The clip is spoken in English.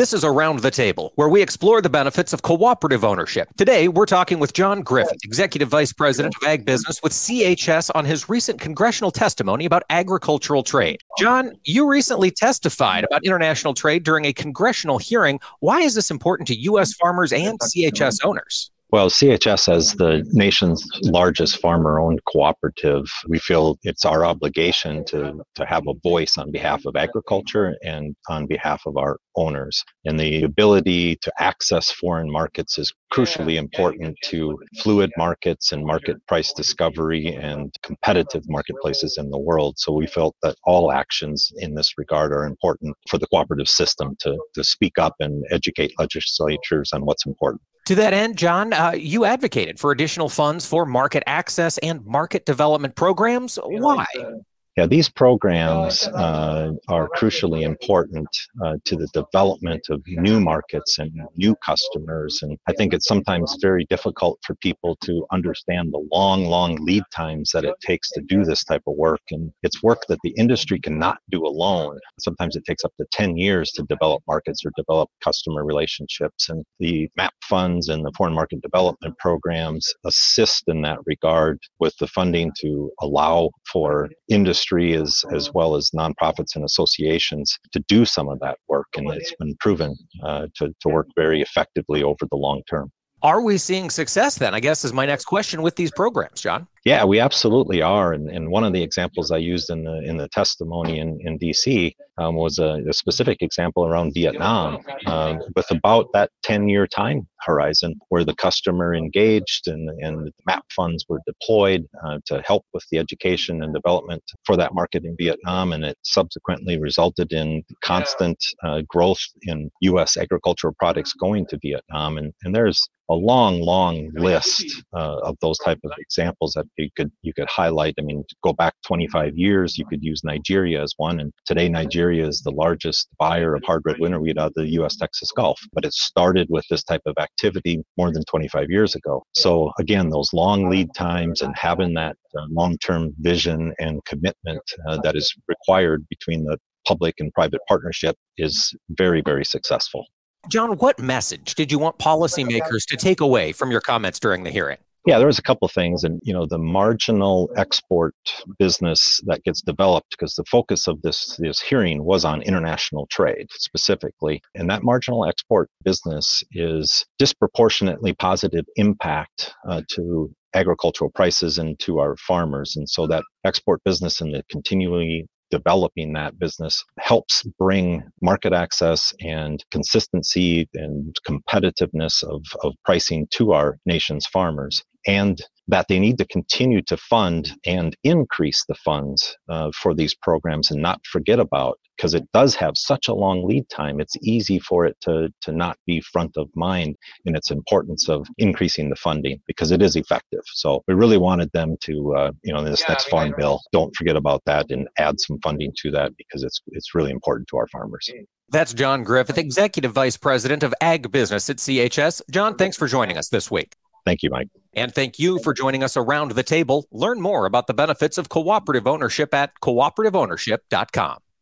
This is Around the Table, where we explore the benefits of cooperative ownership. Today, we're talking with John Griffith, Executive Vice President of Ag Business with CHS, on his recent congressional testimony about agricultural trade. John, you recently testified about international trade during a congressional hearing. Why is this important to U.S. farmers and CHS owners? Well, CHS, as the nation's largest farmer owned cooperative, we feel it's our obligation to, to have a voice on behalf of agriculture and on behalf of our owners. And the ability to access foreign markets is crucially important to fluid markets and market price discovery and competitive marketplaces in the world. So we felt that all actions in this regard are important for the cooperative system to, to speak up and educate legislatures on what's important. To that end, John, uh, you advocated for additional funds for market access and market development programs. Why? Yeah, these programs uh, are crucially important uh, to the development of new markets and new customers. And I think it's sometimes very difficult for people to understand the long, long lead times that it takes to do this type of work. And it's work that the industry cannot do alone. Sometimes it takes up to 10 years to develop markets or develop customer relationships. And the MAP funds and the foreign market development programs assist in that regard with the funding to allow for industry industry as as well as nonprofits and associations to do some of that work, and it's been proven uh, to to work very effectively over the long term. Are we seeing success then? I guess is my next question with these programs, John. Yeah, we absolutely are. And, and one of the examples I used in the in the testimony in, in DC um, was a, a, specific example around Vietnam um, with about that 10 year time horizon where the customer engaged and, and the MAP funds were deployed uh, to help with the education and development for that market in Vietnam. And it subsequently resulted in constant uh, growth in U.S. agricultural products going to Vietnam. And, and there's a long, long list uh, of those type of examples that you could you could highlight. I mean, go back 25 years, you could use Nigeria as one, and today Nigeria is the largest buyer of hard red winter wheat out of the U.S. Texas Gulf. But it started with this type of activity more than 25 years ago. So again, those long lead times and having that uh, long-term vision and commitment uh, that is required between the public and private partnership is very, very successful. John, what message did you want policymakers to take away from your comments during the hearing? Yeah, there was a couple of things, and you know, the marginal export business that gets developed because the focus of this this hearing was on international trade specifically, and that marginal export business is disproportionately positive impact uh, to agricultural prices and to our farmers, and so that export business and the continually developing that business helps bring market access and consistency and competitiveness of, of pricing to our nation's farmers and that they need to continue to fund and increase the funds uh, for these programs and not forget about because it does have such a long lead time it's easy for it to to not be front of mind in its importance of increasing the funding because it is effective so we really wanted them to uh, you know in this yeah, next farm bill don't forget about that and add some funding to that because it's it's really important to our farmers that's John Griffith, Executive Vice President of Ag Business at CHS. John, thanks for joining us this week. Thank you, Mike. And thank you for joining us around the table. Learn more about the benefits of cooperative ownership at cooperativeownership.com.